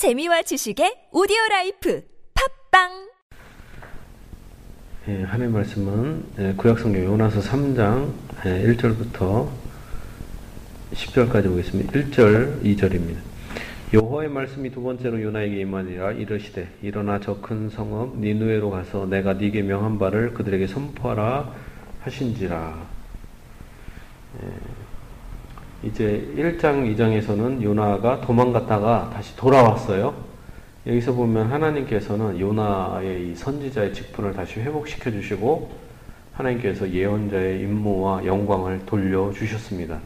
재미와 지식의 오디오 라이프 팟빵 예, 하나님 말씀은 예, 구약성경 요나서 3장 예, 1절부터 10절까지 보겠습니다. 1절, 2절입니다. 여호와의 말씀이 두 번째로 요나에게 임하니라 이르시되 일어나 저 큰 성읍 니느웨로 가서 내가 네게 명한 바를 그들에게 선포하라 하신지라. 예, 이제 1장, 2장에서는 요나가 도망갔다가 다시 돌아왔어요. 여기서 보면 하나님께서는 요나의 이 선지자의 직분을 다시 회복시켜 주시고 하나님께서 예언자의 임무와 영광을 돌려 주셨습니다.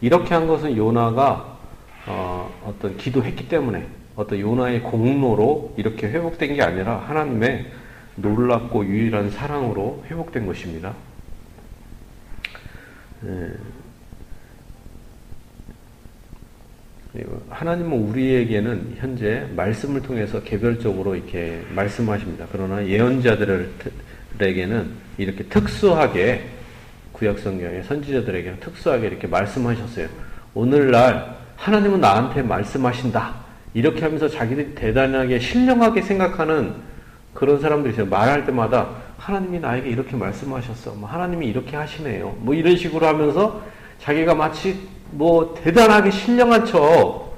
이렇게 한 것은 요나가 어, 어떤 기도했기 때문에 어떤 요나의 공로로 이렇게 회복된 게 아니라 하나님의 놀랍고 유일한 사랑으로 회복된 것입니다. 예. 하나님은 우리에게는 현재 말씀을 통해서 개별적으로 이렇게 말씀하십니다. 그러나 예언자들에게는 이렇게 특수하게 구약성경의 선지자들에게는 특수하게 이렇게 말씀하셨어요. 오늘날 하나님은 나한테 말씀하신다. 이렇게 하면서 자기들이 대단하게 신령하게 생각하는 그런 사람들이 있어요. 말할 때마다 하나님이 나에게 이렇게 말씀하셨어. 뭐 하나님이 이렇게 하시네요. 뭐 이런 식으로 하면서 자기가 마치 뭐 대단하게 신령한 척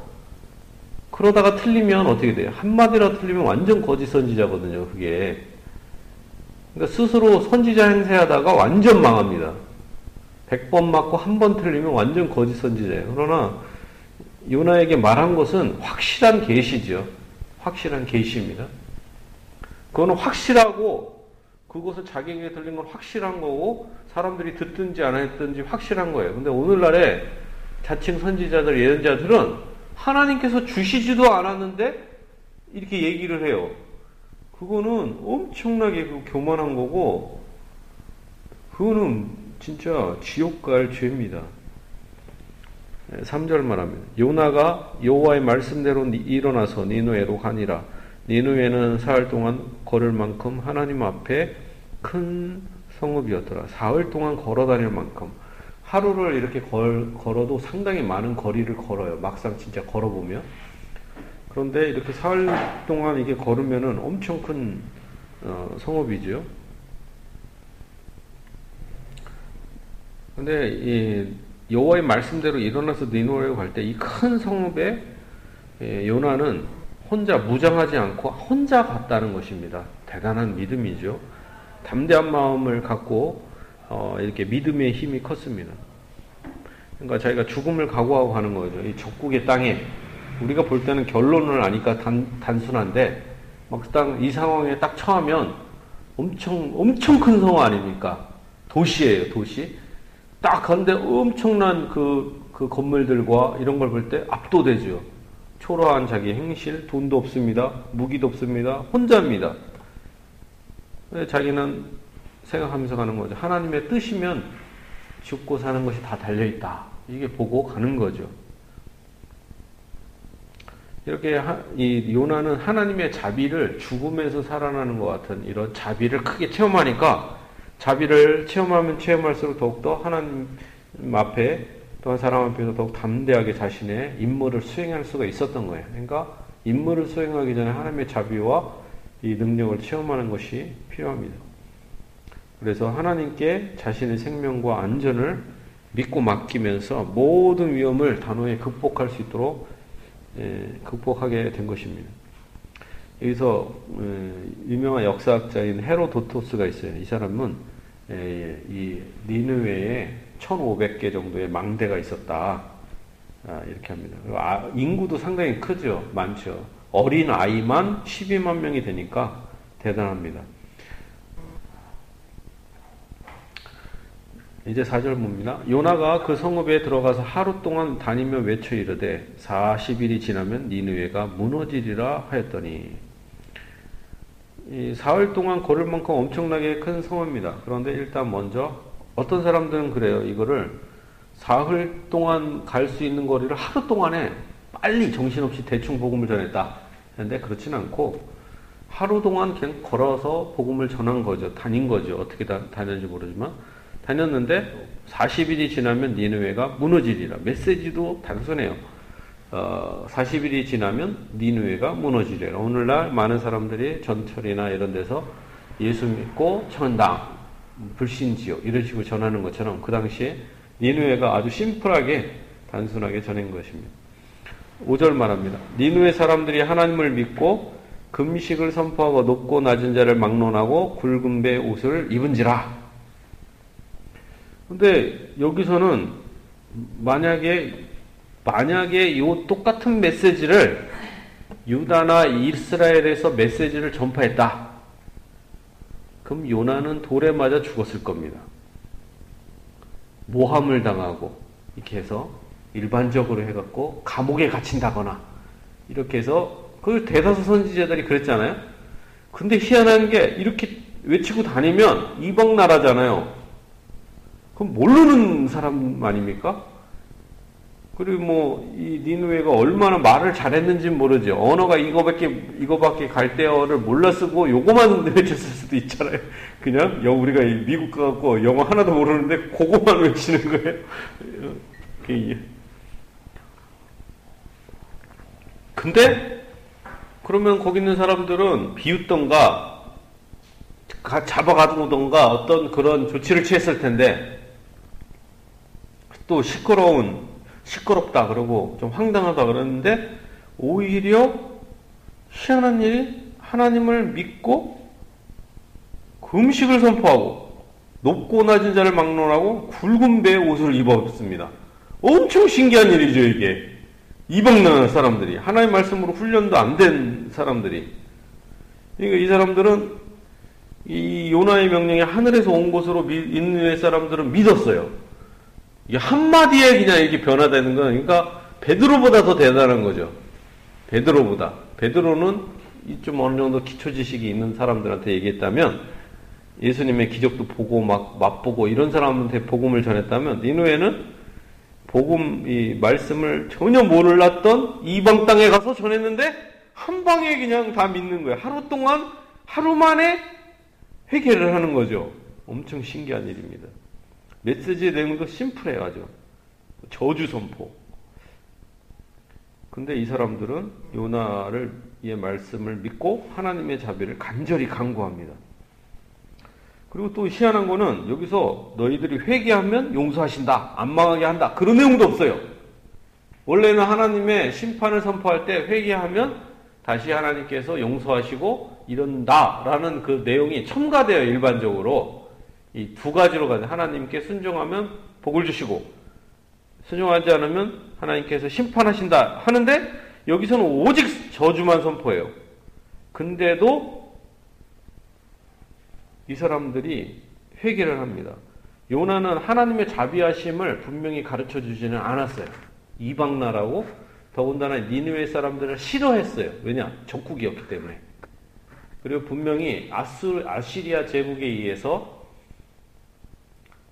그러다가 틀리면 어떻게 돼요? 한마디라도 틀리면 완전 거짓 선지자거든요. 그게 그러니까 스스로 선지자 행세하다가 완전 망합니다. 100번 맞고 한 번 틀리면 완전 거짓 선지자예요. 그러나 요나에게 말한 것은 확실한 계시죠. 확실한 계시입니다. 그거는 확실하고 그것은 자기에게 들린 건 확실한 거고 사람들이 듣든지 안 했든지 확실한 거예요. 근데 오늘날에 자칭 선지자들, 예언자들은 하나님께서 주시지도 않았는데 이렇게 얘기를 해요. 그거는 엄청나게 그 교만한 거고, 그거는 진짜 지옥 갈 죄입니다. 3절 말합니다. 요나가 여호와의 말씀대로 일어나서 니누에로 가니라. 니누에는 사흘 동안 걸을 만큼 하나님 앞에 큰 성읍이었더라. 사흘 동안 걸어 다닐 만큼. 하루를 이렇게 걸, 걸어도 상당히 많은 거리를 걸어요. 막상 진짜 걸어보면. 그런데 이렇게 사흘 동안 이게 걸으면은 엄청 큰 어, 성읍이죠. 근데 이 여호와의 말씀대로 일어나서 니누에로 갈때 이 큰 성읍에 예, 요나는 혼자 무장하지 않고 혼자 갔다는 것입니다. 대단한 믿음이죠. 담대한 마음을 갖고 어, 이렇게 믿음의 힘이 컸습니다. 그러니까 자기가 죽음을 각오하고 가는 거죠. 이 적국의 땅에 우리가 볼 때는 결론을 아니까 단, 단순한데 막상 이 상황에 딱 처하면 엄청 엄청 큰 성화 아닙니까? 도시예요, 도시. 딱 가는데 엄청난 그, 그 건물들과 이런 걸 볼 때 압도되죠. 초라한 자기 행실, 돈도 없습니다. 무기도 없습니다. 혼자입니다. 자기는 생각하면서 가는 거죠. 하나님의 뜻이면 죽고 사는 것이 다 달려있다. 이게 보고 가는 거죠. 이렇게 하, 이 요나는 하나님의 자비를 죽음에서 살아나는 것 같은 이런 자비를 크게 체험하니까 자비를 체험하면 체험할수록 더욱더 하나님 앞에 또한 사람 앞에서 더욱 담대하게 자신의 임무를 수행할 수가 있었던 거예요. 그러니까 임무를 수행하기 전에 하나님의 자비와 이 능력을 체험하는 것이 필요합니다. 그래서 하나님께 자신의 생명과 안전을 믿고 맡기면서 모든 위험을 단호히 극복할 수 있도록 예, 극복하게 된 것입니다. 여기서 예, 유명한 역사학자인 헤로도토스가 있어요. 이 사람은 예, 이 니느웨에 1,500개 정도의 망대가 있었다. 아, 이렇게 합니다. 아, 인구도 상당히 크죠. 많죠. 어린 아이만 12만 명이 되니까 대단합니다. 이제 4절 봅니다. 요나가 그 성읍에 들어가서 하루 동안 다니며 외쳐 이르되 40일이 지나면 니느웨가 무너지리라 하였더니 이 사흘 동안 걸을 만큼 엄청나게 큰 성읍입니다. 그런데 일단 먼저 어떤 사람들은 그래요. 이거를 사흘 동안 갈 수 있는 거리를 하루 동안에 빨리 정신없이 대충 복음을 전했다. 그런데 그렇진 않고 하루 동안 그냥 걸어서 복음을 전한 거죠. 다닌 거죠. 어떻게 다, 다녔는지 모르지만 다녔는데 40일이 지나면 니느웨가 무너지리라. 메시지도 단순해요. 어, 40일이 지나면 니누에가 무너지리라. 오늘날 많은 사람들이 전철이나 이런 데서 예수 믿고 천당, 불신지요 이런 식으로 전하는 것처럼 그 당시에 니누에가 아주 심플하게 단순하게 전한 것입니다. 5절 말합니다. 니누의 사람들이 하나님을 믿고 금식을 선포하고 높고 낮은 자를 막론하고 굵은 배 옷을 입은지라. 근데 여기서는 만약에 만약에 이 똑같은 메시지를 유다나 이스라엘에서 메시지를 전파했다. 그럼 요나는 돌에 맞아 죽었을 겁니다. 모함을 당하고 이렇게 해서 일반적으로 해갖고 감옥에 갇힌다거나 이렇게 해서 그 대다수 선지자들이 그랬잖아요. 근데 희한한 게 이렇게 외치고 다니면 이방 나라잖아요. 그럼 모르는 사람 아닙니까? 그리고 뭐, 이 니누에가 얼마나 말을 잘했는지 모르죠. 언어가 이거밖에, 이거밖에 갈대어를 몰라 쓰고 요거만 외쳤을 수도 있잖아요. 그냥, 여, 우리가 미국 가갖고 영어 하나도 모르는데 그거만 외치는 거예요. 근데, 그러면 거기 있는 사람들은 비웃던가, 잡아가두던가 어떤 그런 조치를 취했을 텐데, 또 시끄러운 시끄럽다 그러고 좀 황당하다 그러는데 오히려 희한한 일이 하나님을 믿고 금식을 선포하고 높고 낮은 자를 막론하고 굵은 배의 옷을 입었습니다. 엄청 신기한 일이죠 이게 이방 나라 사람들이 하나님 말씀으로 훈련도 안 된 사람들이 그러니까 이 사람들은 이 요나의 명령이 하늘에서 온 것으로 인누의 사람들은 믿었어요. 이 한마디에 그냥 이렇게 변화되는 건, 그러니까 베드로보다 더 대단한 거죠. 베드로보다. 베드로는 좀 어느 정도 기초 지식이 있는 사람들한테 얘기했다면, 예수님의 기적도 보고 막 맛보고 이런 사람한테 복음을 전했다면, 니누에는 복음, 이 말씀을 전혀 몰랐던 이방 땅에 가서 전했는데, 한 방에 그냥 다 믿는 거예요. 하루 동안, 하루 만에 회개를 하는 거죠. 엄청 신기한 일입니다. 메시지의 내용도 심플해요, 아주. 저주 선포. 근데 이 사람들은 요나를 이 말씀을 믿고 하나님의 자비를 간절히 간구합니다. 그리고 또 희한한 거는 여기서 너희들이 회개하면 용서하신다. 안 망하게 한다. 그런 내용도 없어요. 원래는 하나님의 심판을 선포할 때 회개하면 다시 하나님께서 용서하시고 이런다라는 그 내용이 첨가돼요, 일반적으로. 이 두 가지로 가는 하나님께 순종하면 복을 주시고 순종하지 않으면 하나님께서 심판하신다 하는데 여기서는 오직 저주만 선포해요. 근데도 이 사람들이 회개를 합니다. 요나는 하나님의 자비하심을 분명히 가르쳐 주지는 않았어요. 이방 나라고 더군다나 니느웨 사람들을 싫어했어요. 왜냐? 적국이었기 때문에. 그리고 분명히 아수, 아시리아 제국에 의해서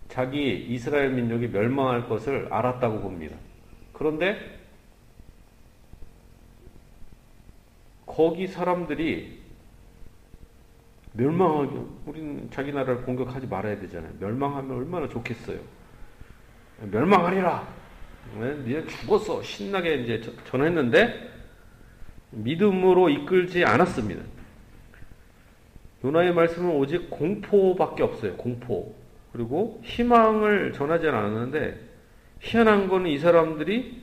자기 이스라엘 민족이 멸망할 것을 알았다고 봅니다. 그런데 거기 사람들이 멸망하기, 우리는 자기 나라를 공격하지 말아야 되잖아요. 멸망하면 얼마나 좋겠어요. 멸망하리라. 네, 죽었어. 신나게 이제 전했는데 믿음으로 이끌지 않았습니다. 요나의 말씀은 오직 공포밖에 없어요. 공포. 그리고 희망을 전하지 않았는데 희한한 거는 이 사람들이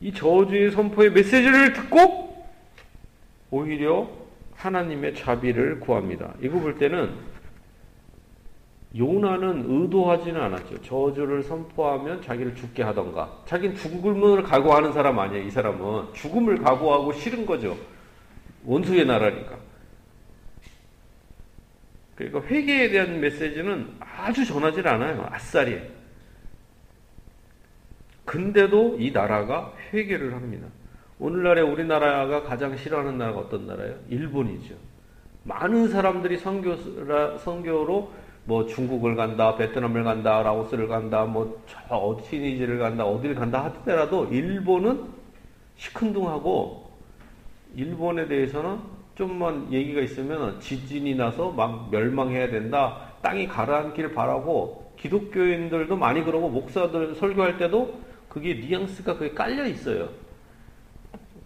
이 저주의 선포의 메시지를 듣고 오히려 하나님의 자비를 구합니다. 이거 볼 때는 요나는 의도하지는 않았죠. 저주를 선포하면 자기를 죽게 하던가. 자기는 죽음을 각오하는 사람 아니에요. 이 사람은 죽음을 각오하고 싫은 거죠. 원수의 나라니까. 그러니까 회개에 대한 메시지는 아주 전하지 않아요. 아싸리. 근데도 이 나라가 회개를 합니다. 오늘날에 우리나라가 가장 싫어하는 나라가 어떤 나라예요? 일본이죠. 많은 사람들이 선교, 선교로 뭐 중국을 간다, 베트남을 간다, 라오스를 간다, 뭐저 어티니지를 간다, 어디를 간다 하더라도 일본은 시큰둥하고 일본에 대해서는 좀만 얘기가 있으면 지진이 나서 막 멸망해야 된다. 땅이 가라앉길 바라고 기독교인들도 많이 그러고 목사들 설교할 때도 그게 뉘앙스가 그게 깔려 있어요.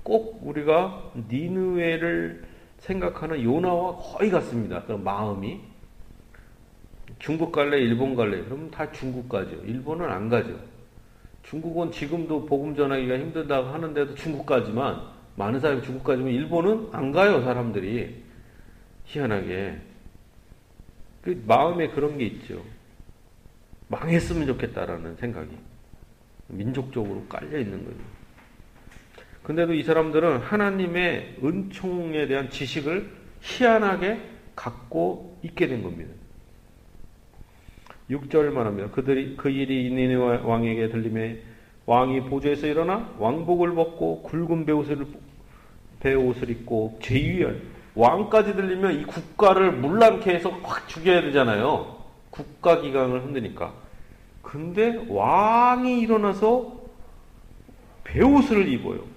꼭 우리가 니느웨를 생각하는 요나와 거의 같습니다. 그 마음이 중국 갈래, 일본 갈래? 그러면 다 중국 가죠. 일본은 안 가죠. 중국은 지금도 복음 전하기가 힘들다고 하는데도 중국 가지만 많은 사람이 중국 가지만 일본은 안 가요 사람들이 희한하게 그 마음에 그런 게 있죠. 망했으면 좋겠다라는 생각이 민족적으로 깔려 있는 거죠. 근데도 이 사람들은 하나님의 은총에 대한 지식을 희한하게 갖고 있게 된 겁니다. 6절 말합니다. 그들이 그 일이 니네 왕에게 들림에 왕이 보좌에서 일어나 왕복을 벗고 굵은 배옷을 배옷을 입고 제위할 왕까지 들리면 이 국가를 물랑케 해서 확 죽여야 되잖아요. 국가 기강을 흔드니까. 근데 왕이 일어나서 배옷을 입어요.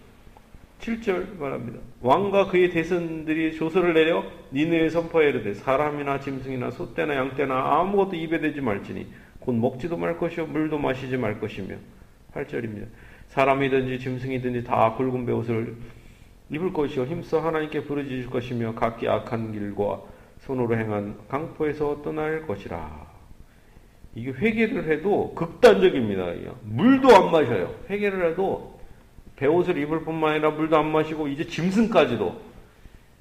7절 말합니다. 왕과 그의 대선들이 조서를 내려 니네에 선포해 이르되 사람이나 짐승이나 소떼나 양떼나 아무것도 입에 대지 말지니 곧 먹지도 말 것이요 물도 마시지 말 것이며 8절입니다. 사람이든지 짐승이든지 다 굵은 배옷을 입을 것이요 힘써 하나님께 부르짖을 것이며 각기 악한 길과 손으로 행한 강포에서 떠날 것이라. 이게 회개를 해도 극단적입니다. 물도 안 마셔요. 회개를 해도 배옷을 입을 뿐만 아니라 물도 안 마시고 이제 짐승까지도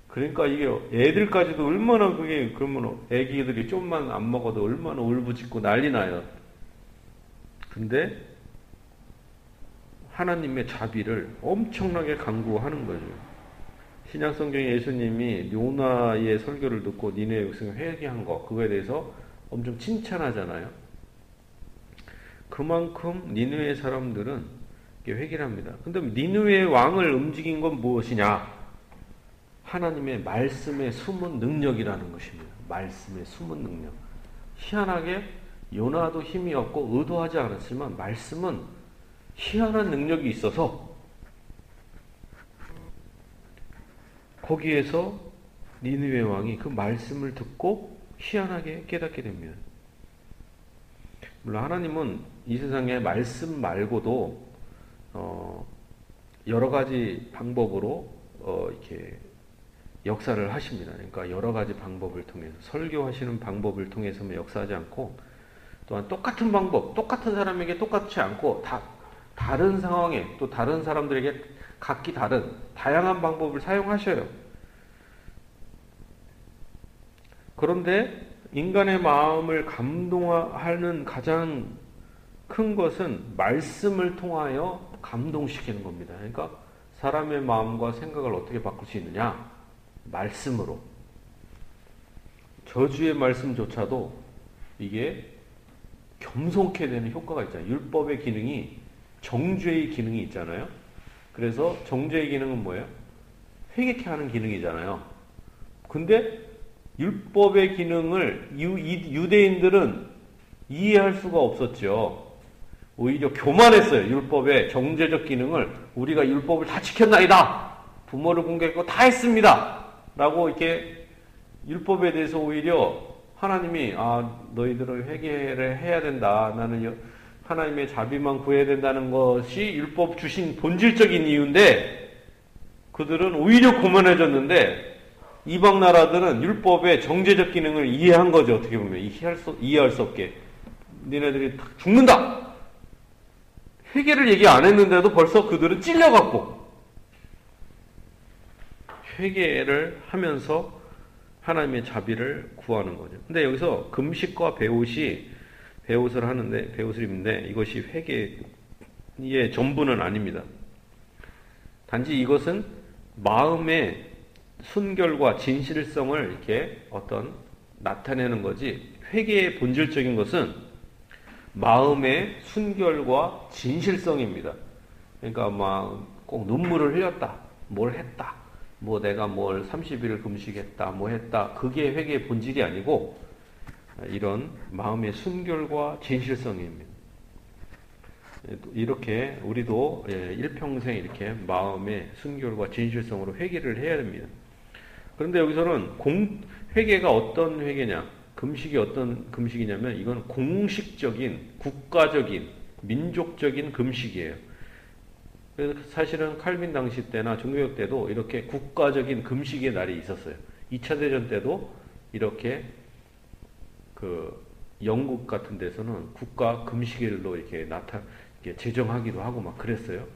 그러니까 이게 애들까지도 얼마나 그게 그러면 애기들이 좀만 안 먹어도 얼마나 울부짖고 난리 나요. 근데 하나님의 자비를 엄청나게 강구하는 거죠. 신약 성경에 예수님이 요나의 설교를 듣고 니네 백성을 회개한 거 그거에 대해서 엄청 칭찬하잖아요. 그만큼 니누의 사람들은 회개를 합니다. 근데 니누의 왕을 움직인 건 무엇이냐? 하나님의 말씀의 숨은 능력이라는 것입니다. 말씀의 숨은 능력. 희한하게 요나도 힘이 없고 의도하지 않았지만 말씀은 희한한 능력이 있어서 거기에서 니느웨 왕이 그 말씀을 듣고 희한하게 깨닫게 됩니다. 물론 하나님은 이 세상에 말씀 말고도 어 여러 가지 방법으로 어 이렇게 역사를 하십니다. 그러니까 여러 가지 방법을 통해서 설교하시는 방법을 통해서만 역사하지 않고 또한 똑같은 방법, 똑같은 사람에게 똑같지 않고 다 다른 상황에 또 다른 사람들에게 각기 다른 다양한 방법을 사용하셔요. 그런데 인간의 마음을 감동하는 가장 큰 것은 말씀을 통하여 감동시키는 겁니다. 그러니까 사람의 마음과 생각을 어떻게 바꿀 수 있느냐? 말씀으로. 저주의 말씀조차도 이게 겸손케 되는 효과가 있잖아요. 율법의 기능이 정죄의 기능이 있잖아요. 그래서 정죄의 기능은 뭐예요? 회개케 하는 기능이잖아요. 근데 율법의 기능을 유, 대인들은 이해할 수가 없었죠. 오히려 교만했어요. 율법의 정죄적 기능을 우리가 율법을 다 지켰나이다. 부모를 공격했고 다 했습니다. 라고 이렇게 율법에 대해서 오히려 하나님이 아 너희들은 회개를 해야 된다. 나는 하나님의 자비만 구해야 된다는 것이 율법 주신 본질적인 이유인데 그들은 오히려 고만해졌는데 이방 나라들은 율법의 정제적 기능을 이해한 거죠. 어떻게 보면 이해할 수, 이해할 수 없게 니네들이 죽는다. 회개를 얘기 안 했는데도 벌써 그들은 찔려갖고 회개를 하면서 하나님의 자비를 구하는 거죠. 근데 여기서 금식과 배옷이 배옷을 하는데 배옷을 입는데 이것이 회개의 전부는 아닙니다. 단지 이것은 마음의 순결과 진실성을 이렇게 어떤 나타내는 거지 회개의 본질적인 것은 마음의 순결과 진실성입니다. 그러니까 막 꼭 눈물을 흘렸다, 뭘 했다, 뭐 내가 뭘 30일을 금식했다, 뭐 했다, 그게 회개의 본질이 아니고 이런 마음의 순결과 진실성입니다. 이렇게 우리도 예, 일평생 이렇게 마음의 순결과 진실성으로 회개를 해야 됩니다. 그런데 여기서는 공, 회개가 어떤 회개냐? 금식이 어떤 금식이냐면 이건 공식적인 국가적인 민족적인 금식이에요. 그래서 사실은 칼빈 당시 때나 종교역 때도 이렇게 국가적인 금식의 날이 있었어요. 2차 대전 때도 이렇게 그 영국 같은 데서는 국가 금식일로 이렇게 나타 이렇게 제정하기도 하고 막 그랬어요.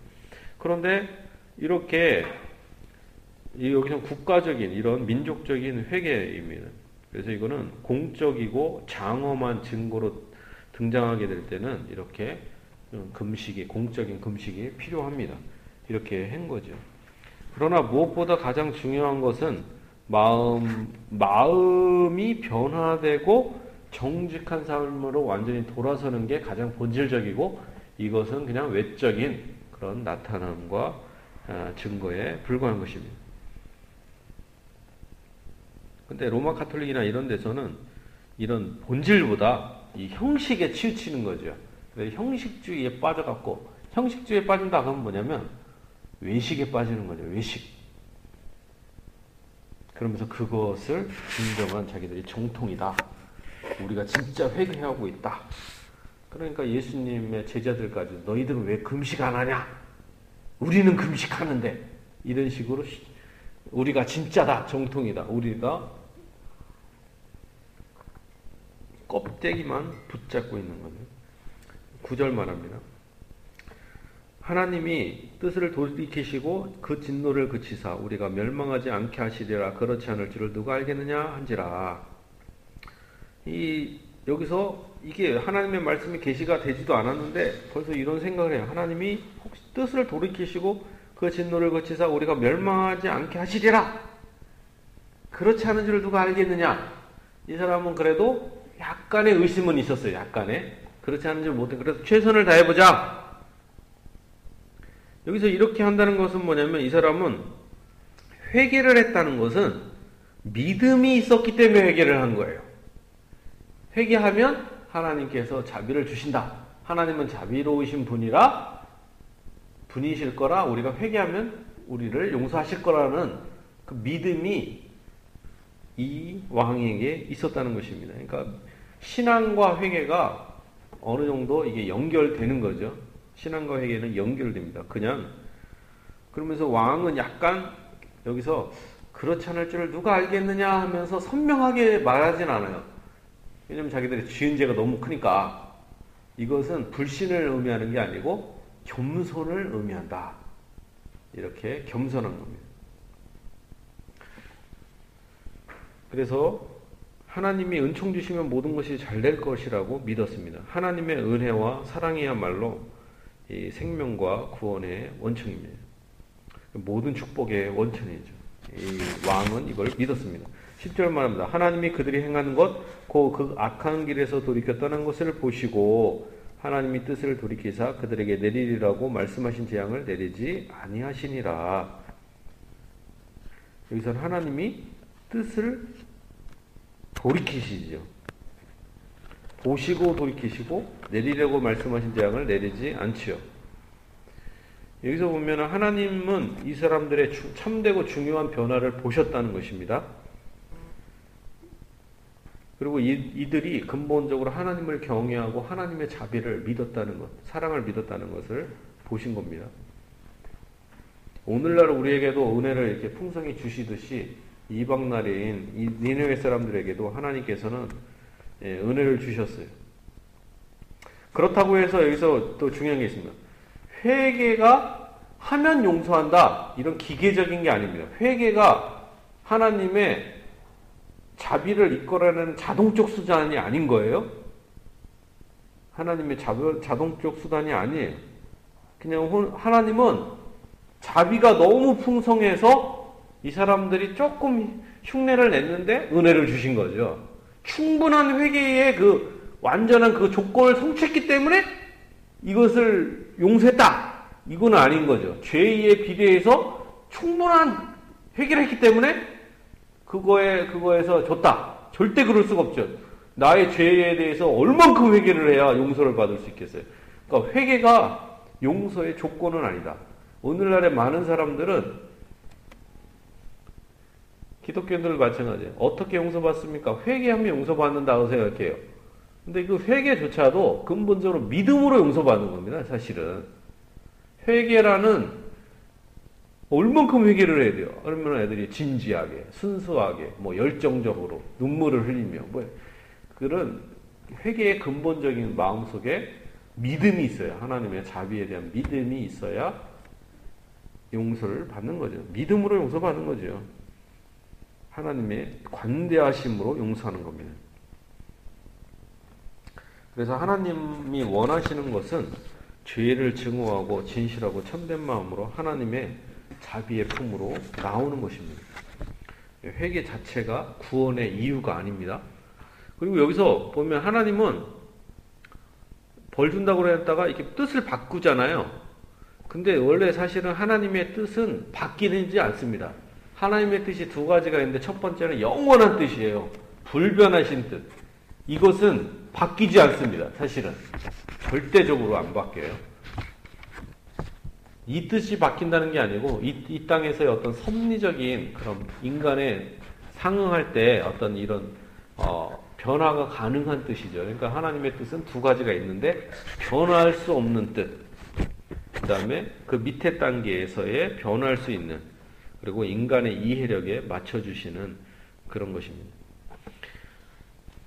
그런데 이렇게 여기서 국가적인 이런 민족적인 회개입니다. 그래서 이거는 공적이고 장엄한 증거로 등장하게 될 때는 이렇게 금식이 공적인 금식이 필요합니다. 이렇게 한 거죠. 그러나 무엇보다 가장 중요한 것은 마음 마음이 변화되고 정직한 삶으로 완전히 돌아서는 게 가장 본질적이고 이것은 그냥 외적인 그런 나타남과 아, 증거에 불과한 것입니다. 근데 로마 카톨릭이나 이런 데서는 이런 본질보다 이 형식에 치우치는 거죠. 형식주의에 빠져갖고 형식주의에 빠진다 하면 뭐냐면 외식에 빠지는 거죠. 외식. 그러면서 그것을 진정한 자기들이 정통이다. 우리가 진짜 회개하고 있다. 그러니까 예수님의 제자들까지 너희들은 왜 금식 안 하냐? 우리는 금식하는데 이런 식으로 우리가 진짜다 정통이다. 우리가 껍데기만 붙잡고 있는 거죠. 구절 말합니다. 하나님이 뜻을 돌이키시고 그 진노를 그치사 우리가 멸망하지 않게 하시리라 그렇지 않을 줄을 누가 알겠느냐 한지라. 이 여기서 이게 하나님의 말씀이 계시가 되지도 않았는데 벌써 이런 생각을 해요. 하나님이 혹시 뜻을 돌이키시고 그 진노를 거치사 우리가 멸망하지 않게 하시리라. 그렇지 않은 줄 누가 알겠느냐? 이 사람은 그래도 약간의 의심은 있었어요. 약간의. 그렇지 않은 줄 못해. 그래서 최선을 다해보자. 여기서 이렇게 한다는 것은 뭐냐면 이 사람은 회개를 했다는 것은 믿음이 있었기 때문에 회개를 한 거예요. 회개하면 하나님께서 자비를 주신다. 하나님은 자비로우신 분이라 분이실 거라 우리가 회개하면 우리를 용서하실 거라는 그 믿음이 이 왕에게 있었다는 것입니다. 그러니까 신앙과 회개가 어느 정도 이게 연결되는 거죠. 신앙과 회개는 연결됩니다. 그냥 그러면서 왕은 약간 여기서 그렇지 않을 줄을 누가 알겠느냐 하면서 선명하게 말하진 않아요. 왜냐면 자기들의 지은 죄가 너무 크니까 이것은 불신을 의미하는 게 아니고 겸손을 의미한다. 이렇게 겸손한 겁니다. 그래서 하나님이 은총 주시면 모든 것이 잘 될 것이라고 믿었습니다. 하나님의 은혜와 사랑이야말로 생명과 구원의 원천입니다. 모든 축복의 원천이죠. 이 왕은 이걸 믿었습니다. 10절 말합니다. 하나님이 그들이 행하는 것, 그 악한 길에서 돌이켜 떠난 것을 보시고 하나님이 뜻을 돌이키사 그들에게 내리리라고 말씀하신 재앙을 내리지 아니하시니라. 여기서 하나님이 뜻을 돌이키시죠. 보시고 돌이키시고 내리려고 말씀하신 재앙을 내리지 않지요. 여기서 보면 하나님은 이 사람들의 참되고 중요한 변화를 보셨다는 것입니다. 그리고 이, 들이 근본적으로 하나님을 경외하고 하나님의 자비를 믿었다는 것, 사랑을 믿었다는 것을 보신 겁니다. 오늘날 우리에게도 은혜를 이렇게 풍성히 주시듯이 이방 나라인 니네웨 사람들에게도 하나님께서는 예, 은혜를 주셨어요. 그렇다고 해서 여기서 또 중요한 게 있습니다. 회개가 하면 용서한다 이런 기계적인 게 아닙니다. 회개가 하나님의 자비를 이끌어내는 자동적 수단이 아닌 거예요. 하나님의 자동적 수단이 아니에요. 그냥 하나님은 자비가 너무 풍성해서 이 사람들이 조금 흉내를 냈는데 은혜를 주신 거죠. 충분한 회개의 그 완전한 그 조건을 성취했기 때문에 이것을 용서했다. 이건 아닌 거죠. 죄에 비례해서 충분한 회개를 했기 때문에 그거에, 그거에서 줬다. 절대 그럴 수가 없죠. 나의 죄에 대해서 얼만큼 회개를 해야 용서를 받을 수 있겠어요. 그러니까 회개가 용서의 조건은 아니다. 오늘날의 많은 사람들은 기독교인들 마찬가지예요. 어떻게 용서받습니까? 회개하면 용서받는다 고 생각해요. 근데 그 회개조차도 근본적으로 믿음으로 용서받는 겁니다, 사실은. 회개라는 얼만큼 회개를 해야 돼요? 그러면 애들이 진지하게, 순수하게, 뭐 열정적으로 눈물을 흘리며 뭐 그런 회개의 근본적인 마음 속에 믿음이 있어야 하나님의 자비에 대한 믿음이 있어야 용서를 받는 거죠. 믿음으로 용서받는 거죠. 하나님의 관대하심으로 용서하는 겁니다. 그래서 하나님이 원하시는 것은 죄를 증오하고 진실하고 참된 마음으로 하나님의 자비의 품으로 나오는 것입니다. 회개 자체가 구원의 이유가 아닙니다. 그리고 여기서 보면 하나님은 벌 준다고 했다가 이렇게 뜻을 바꾸잖아요. 근데 원래 사실은 하나님의 뜻은 바뀌는지 않습니다. 하나님의 뜻이 두 가지가 있는데 첫 번째는 영원한 뜻이에요. 불변하신 뜻. 이것은 바뀌지 않습니다. 사실은. 절대적으로 안 바뀌어요. 이 뜻이 바뀐다는 게 아니고 이, 이 땅에서의 어떤 섭리적인 그런 인간의 상응할 때 어떤 이런 어, 변화가 가능한 뜻이죠. 그러니까 하나님의 뜻은 두 가지가 있는데 변화할 수 없는 뜻. 그 다음에 그 밑에 단계에서의 변화할 수 있는 그리고 인간의 이해력에 맞춰주시는 그런 것입니다.